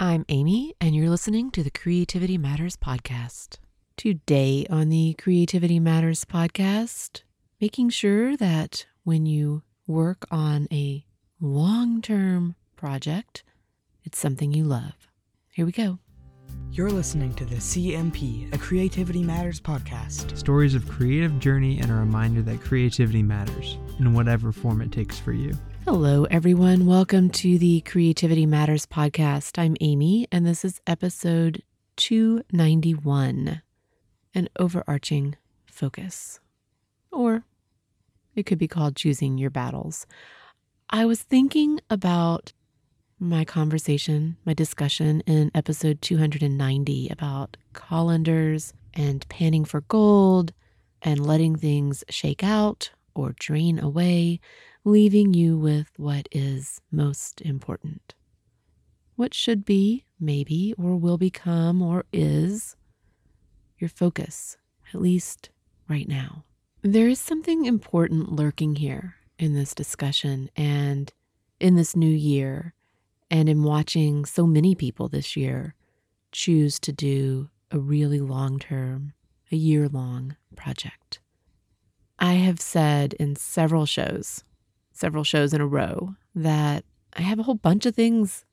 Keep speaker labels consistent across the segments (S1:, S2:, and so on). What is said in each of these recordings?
S1: I'm Amy, and you're listening to the Creativity Matters podcast. Today on the Creativity Matters podcast, making sure that when you work on a long term project, it's something you love. Here we go.
S2: You're listening to the CMP, a Creativity Matters podcast.
S3: Stories of creative journey and a reminder that creativity matters in whatever form it takes for you.
S1: Hello, everyone. Welcome to the Creativity Matters podcast. I'm Amy, and this is episode 291 an overarching focus. Or it could be called choosing your battles. I was thinking about my conversation, my discussion in episode 290 about colanders and panning for gold and letting things shake out or drain away leaving you with what is most important. What should be, maybe, or will become, or is your focus, at least right now. There is something important lurking here in this discussion and in this new year, and in watching so many people this year choose to do a really long term, a year long project. I have said in several shows several shows in a row that I have a whole bunch of things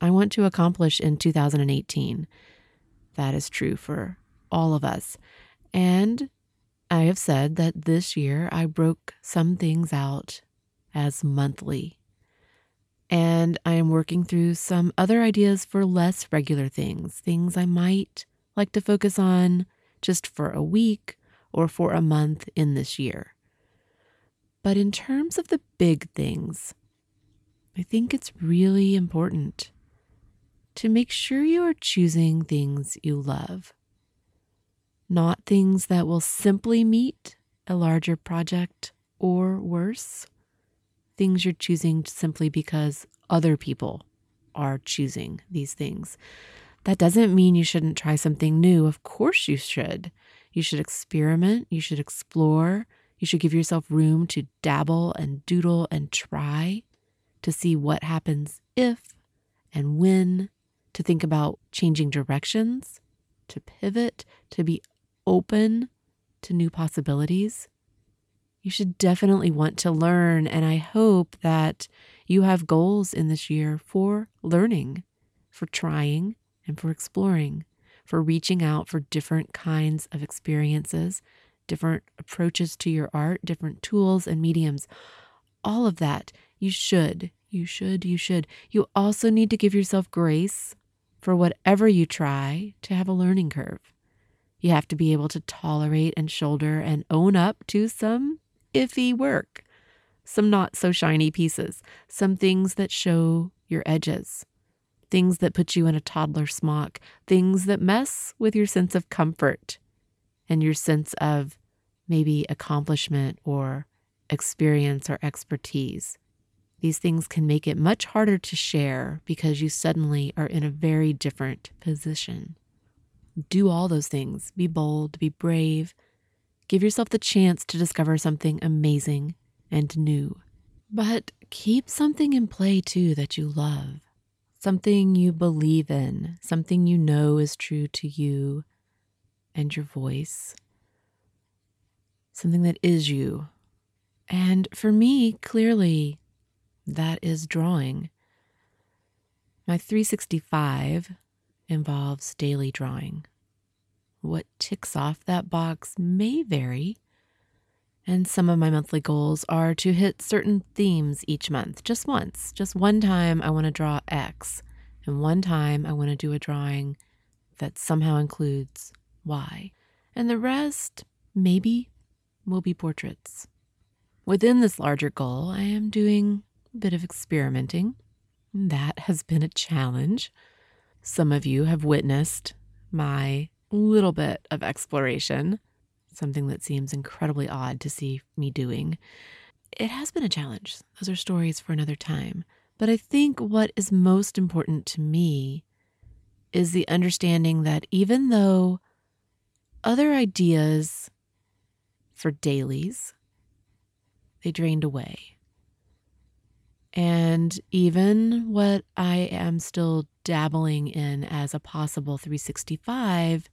S1: I want to accomplish in 2018. That is true for all of us. And I have said that this year I broke some things out as monthly. And I am working through some other ideas for less regular things, things I might like to focus on just for a week or for a month in this year. But in terms of the big things, I think it's really important to make sure you are choosing things you love, not things that will simply meet a larger project or worse, things you're choosing simply because other people are choosing these things. That doesn't mean you shouldn't try something new. Of course, you should. You should experiment, you should explore, you should give yourself room to dabble and doodle and try to see what happens if and when, to think about changing directions, to pivot, to be open to new possibilities. You should definitely want to learn, and I hope that you have goals in this year for learning, for trying, and for exploring, for reaching out for different kinds of experiences different approaches to your art, different tools and mediums. All of that, you should, you should, you should. You also need to give yourself grace for whatever you try to have a learning curve. You have to be able to tolerate and shoulder and own up to some iffy work, some not so shiny pieces, some things that show your edges, things that put you in a toddler smock, things that mess with your sense of comfort and your sense of maybe accomplishment or experience or expertise. These things can make it much harder to share because you suddenly are in a very different position. Do all those things. Be bold, be brave. Give yourself the chance to discover something amazing and new. But keep something in play too that you love, something you believe in, something you know is true to you and your voice, something that is you. And for me, clearly, that is drawing. My 365 involves daily drawing. What ticks off that box may vary, and some of my monthly goals are to hit certain themes each month, just once. Just one time, I want to draw X, and one time, I want to do a drawing that somehow includes why. And the rest, maybe, will be portraits. Within this larger goal, I am doing a bit of experimenting. That has been a challenge. Some of you have witnessed my little bit of exploration, something that seems incredibly odd to see me doing. It has been a challenge. Those are stories for another time. But I think what is most important to me is the understanding that even though other ideas for dailies, they drained away. And even what I am still dabbling in as a possible 365,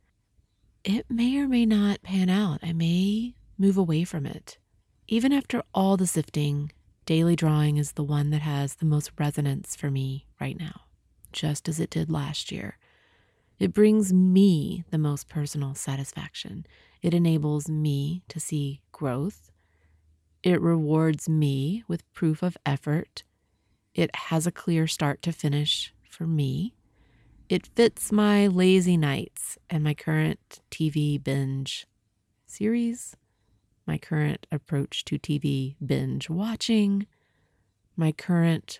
S1: it may or may not pan out. I may move away from it. Even after all the sifting, daily drawing is the one that has the most resonance for me right now, just as it did last year. It brings me the most personal satisfaction. It enables me to see growth. It rewards me with proof of effort it has a clear start to finish for me. It fits my lazy nights and my current TV binge series, my current approach to TV binge watching, my current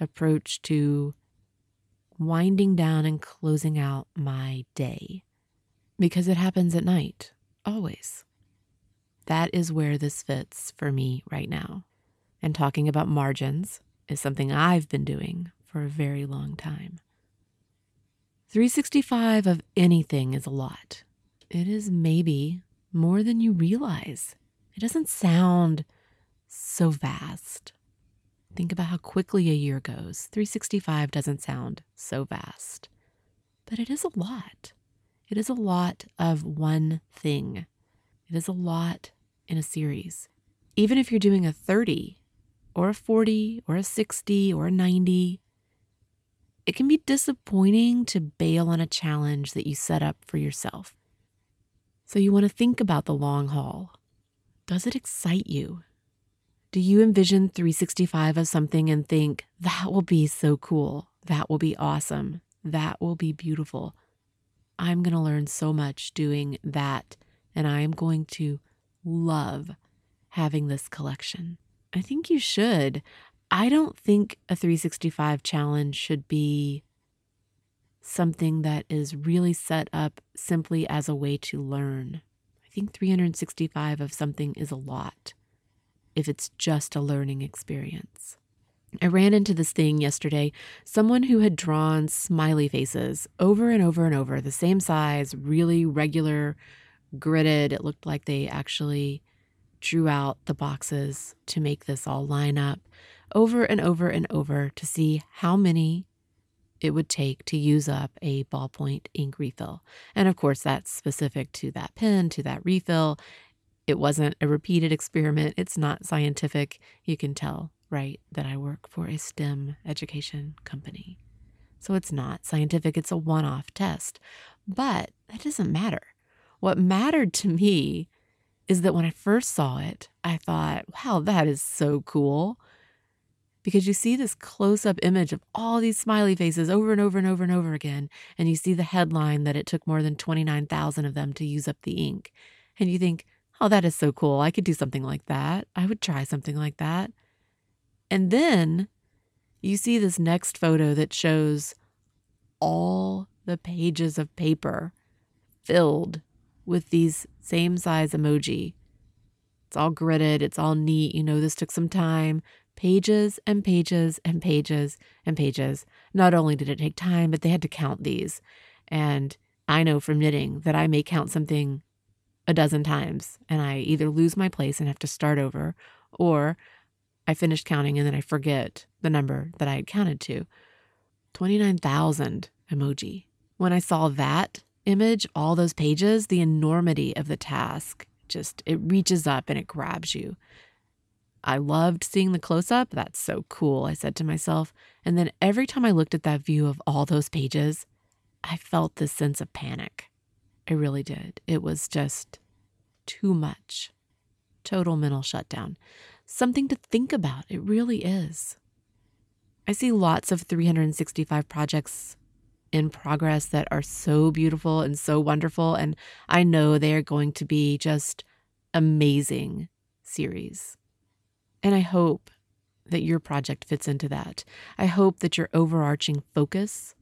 S1: approach to winding down and closing out my day. Because it happens at night, always. That is where this fits for me right now. And talking about margins, is something I've been doing for a very long time. 365 of anything is a lot. It is maybe more than you realize. It doesn't sound so vast. Think about how quickly a year goes. 365 doesn't sound so vast, but it is a lot. It is a lot of one thing. It is a lot in a series. Even if you're doing a 30 or a 40 or a 60 or a 90. It can be disappointing to bail on a challenge that you set up for yourself. So you want to think about the long haul. Does it excite you? Do you envision 365 of something and think, that will be so cool? That will be awesome. That will be beautiful. I'm going to learn so much doing that, and I am going to love having this collection. I think you should. I don't think a 365 challenge should be something that is really set up simply as a way to learn. I think 365 of something is a lot if it's just a learning experience. I ran into this thing yesterday. Someone who had drawn smiley faces over and over and over, the same size, really regular, gridded. It looked like they actually drew out the boxes to make this all line up over and over and over to see how many it would take to use up a ballpoint ink refill. And of course, that's specific to that pen, to that refill. It wasn't a repeated experiment, it's not scientific. You can tell, right, that I work for a STEM education company. So it's not scientific, it's a one off test. But that doesn't matter. What mattered to me is that when I first saw it, I thought, wow, that is so cool. Because you see this close up image of all these smiley faces over and over and over and over again. And you see the headline that it took more than 29,000 of them to use up the ink. And you think, oh, that is so cool. I could do something like that. I would try something like that. And then you see this next photo that shows all the pages of paper filled with these same size emoji. It's all gridded, it's all neat. You know, this took some time. Pages and pages and pages and pages. Not only did it take time, but they had to count these. And I know from knitting that I may count something a dozen times and I either lose my place and have to start over, or I finish counting and then I forget the number that I had counted to. 29,000 emoji. When I saw that, image, all those pages, the enormity of the task just it reaches up and it grabs you. I loved seeing the close up. That's so cool, I said to myself. And then every time I looked at that view of all those pages, I felt this sense of panic. I really did. It was just too much. Total mental shutdown. Something to think about. It really is. I see lots of 365 projects in progress that are so beautiful and so wonderful. And I know they are going to be just amazing series. And I hope that your project fits into that. I hope that your overarching focus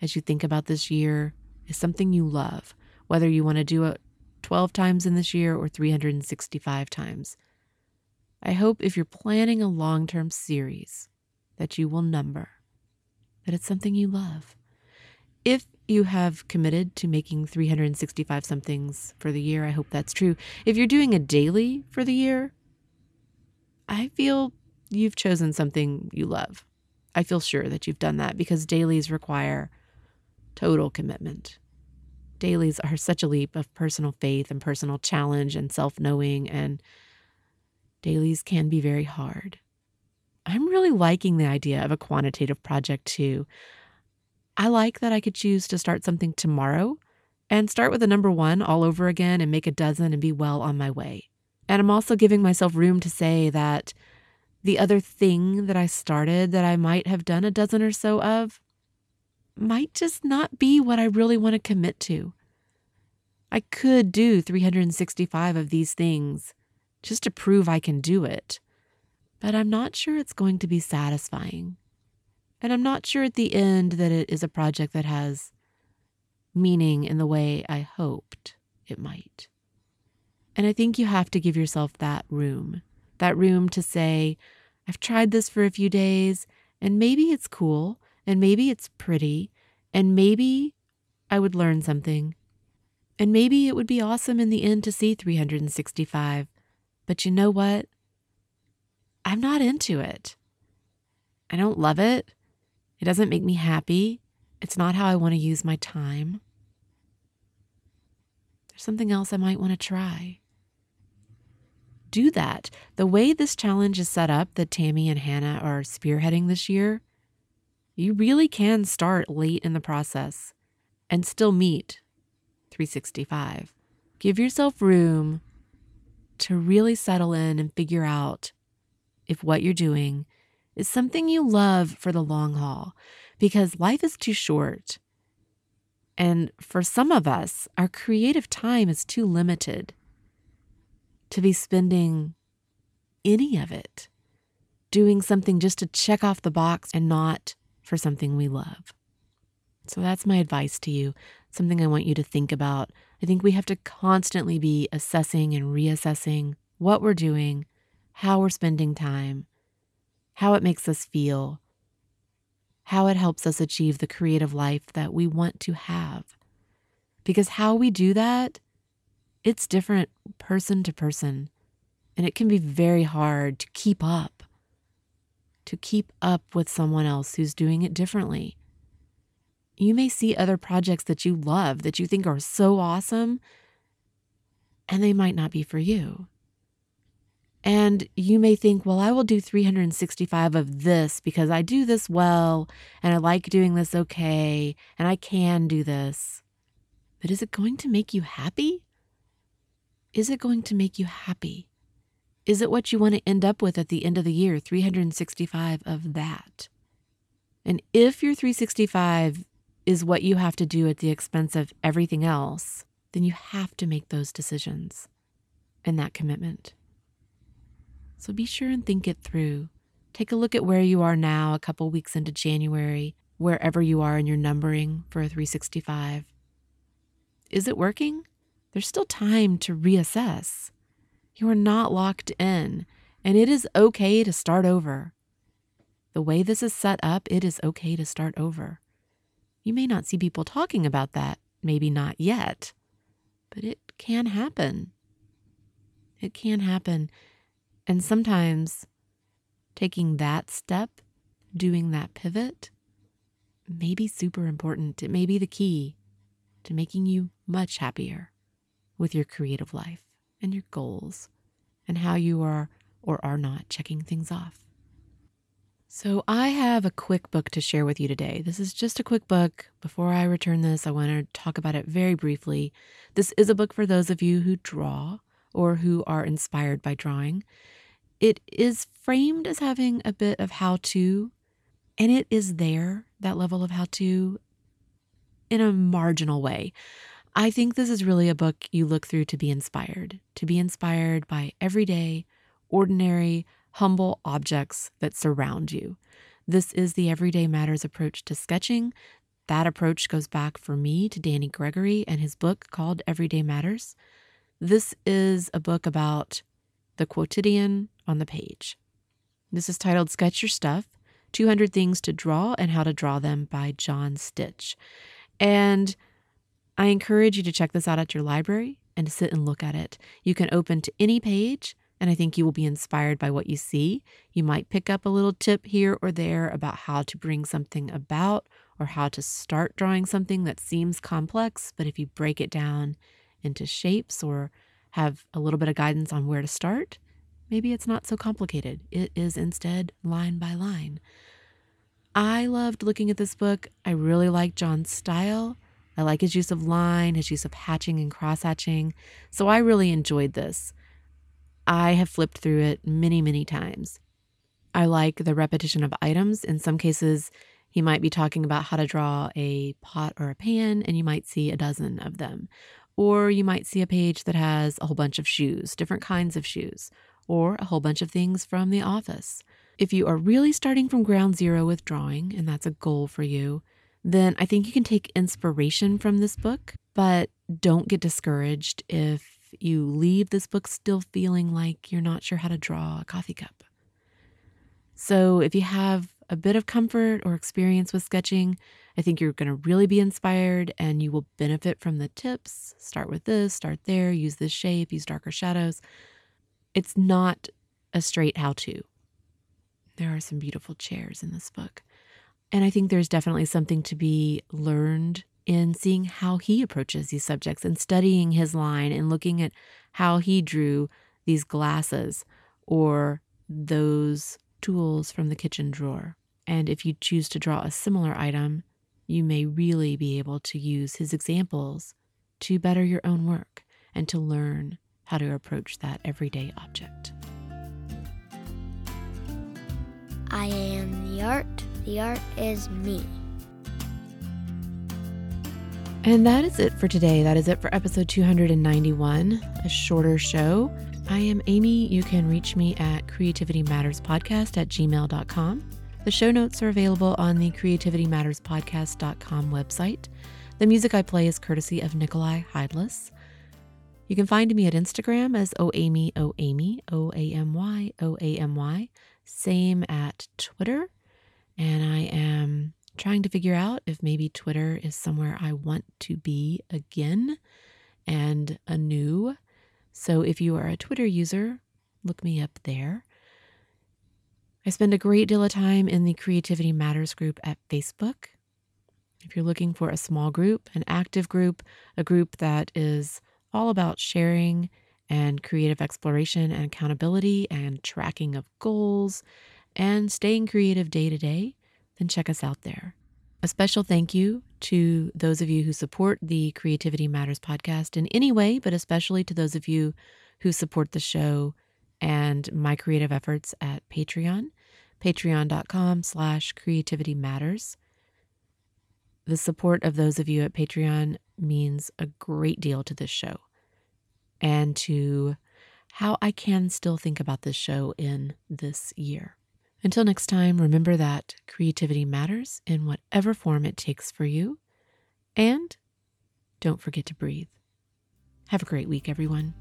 S1: as you think about this year is something you love, whether you want to do it 12 times in this year or 365 times. I hope if you're planning a long term series that you will number, that it's something you love if you have committed to making 365 somethings for the year, I hope that's true. If you're doing a daily for the year, I feel you've chosen something you love. I feel sure that you've done that because dailies require total commitment. Dailies are such a leap of personal faith and personal challenge and self knowing, and dailies can be very hard. I'm really liking the idea of a quantitative project too. I like that I could choose to start something tomorrow and start with a number one all over again and make a dozen and be well on my way. And I'm also giving myself room to say that the other thing that I started that I might have done a dozen or so of might just not be what I really want to commit to. I could do 365 of these things just to prove I can do it, but I'm not sure it's going to be satisfying. And I'm not sure at the end that it is a project that has meaning in the way I hoped it might. And I think you have to give yourself that room, that room to say, I've tried this for a few days, and maybe it's cool, and maybe it's pretty, and maybe I would learn something. And maybe it would be awesome in the end to see 365. But you know what? I'm not into it. I don't love it. It doesn't make me happy. It's not how I want to use my time. There's something else I might want to try. Do that. The way this challenge is set up, that Tammy and Hannah are spearheading this year, you really can start late in the process and still meet 365. Give yourself room to really settle in and figure out if what you're doing is something you love for the long haul because life is too short. And for some of us, our creative time is too limited to be spending any of it doing something just to check off the box and not for something we love. So that's my advice to you, something I want you to think about. I think we have to constantly be assessing and reassessing what we're doing, how we're spending time, how it makes us feel, how it helps us achieve the creative life that we want to have. Because how we do that, it's different person to person, and it can be very hard to keep up, to keep up with someone else who's doing it differently. You may see other projects that you love, that you think are so awesome, and they might not be for you. And you may think, well, I will do 365 of this because I do this well and I like doing this okay and I can do this. But is it going to make you happy? Is it going to make you happy? Is it what you want to end up with at the end of the year, 365 of that? And if your 365 is what you have to do at the expense of everything else, then you have to make those decisions and that commitment. So be sure and think it through. Take a look at where you are now, a couple weeks into January, wherever you are in your numbering for a 365. Is it working? There's still time to reassess. You are not locked in, and it is okay to start over. The way this is set up, it is okay to start over. You may not see people talking about that, maybe not yet, but it can happen. It can happen. And sometimes taking that step, doing that pivot, may be super important. It may be the key to making you much happier with your creative life and your goals and how you are or are not checking things off. So, I have a quick book to share with you today. This is just a quick book. Before I return this, I want to talk about it very briefly. This is a book for those of you who draw or who are inspired by drawing. It is framed as having a bit of how to, and it is there, that level of how to, in a marginal way. I think this is really a book you look through to be inspired, to be inspired by everyday, ordinary, humble objects that surround you. This is the Everyday Matters approach to sketching. That approach goes back for me to Danny Gregory and his book called Everyday Matters. This is a book about the quotidian on the page. This is titled Sketch Your Stuff 200 Things to Draw and How to Draw Them by Jon Stich. And I encourage you to check this out at your library and sit and look at it. You can open to any page, and I think you will be inspired by what you see. You might pick up a little tip here or there about how to bring something about or how to start drawing something that seems complex, but if you break it down into shapes or have a little bit of guidance on where to start, maybe it's not so complicated. It is instead line by line. I loved looking at this book. I really like Jon's style. I like his use of line, his use of hatching and cross hatching. So I really enjoyed this. I have flipped through it many, many times. I like the repetition of items. In some cases, he might be talking about how to draw a pot or a pan, and you might see a dozen of them. Or you might see a page that has a whole bunch of shoes, different kinds of shoes, or a whole bunch of things from the office. If you are really starting from ground zero with drawing, and that's a goal for you, then I think you can take inspiration from this book, but don't get discouraged if you leave this book still feeling like you're not sure how to draw a coffee cup. So, if you have a bit of comfort or experience with sketching, I think you're going to really be inspired and you will benefit from the tips. Start with this, start there, use this shape, use darker shadows. It's not a straight how to. There are some beautiful chairs in this book. And I think there's definitely something to be learned in seeing how he approaches these subjects and studying his line and looking at how he drew these glasses or those tools from the kitchen drawer. And if you choose to draw a similar item, you may really be able to use his examples to better your own work and to learn how to approach that everyday object.
S4: I am the art, the art is me.
S1: And that is it for today. That is it for episode 291, a shorter show. I am Amy. You can reach me at creativitymatterspodcast at gmail.com. The show notes are available on the creativitymatterspodcast.com website. The music I play is courtesy of Nikolai Heidlas. You can find me at Instagram as OAmy, OAmy, O A M Y, O A M Y. Same at Twitter. And I am trying to figure out if maybe Twitter is somewhere I want to be again and anew. So if you are a Twitter user, look me up there. I spend a great deal of time in the Creativity Matters group at Facebook. If you're looking for a small group, an active group, a group that is all about sharing and creative exploration and accountability and tracking of goals and staying creative day to day, then check us out there. A special thank you to those of you who support the Creativity Matters podcast in any way, but especially to those of you who support the show and my creative efforts at Patreon, patreon.com slash creativity matters. The support of those of you at Patreon means a great deal to this show and to how I can still think about this show in this year. Until next time, remember that creativity matters in whatever form it takes for you. And don't forget to breathe. Have a great week, everyone.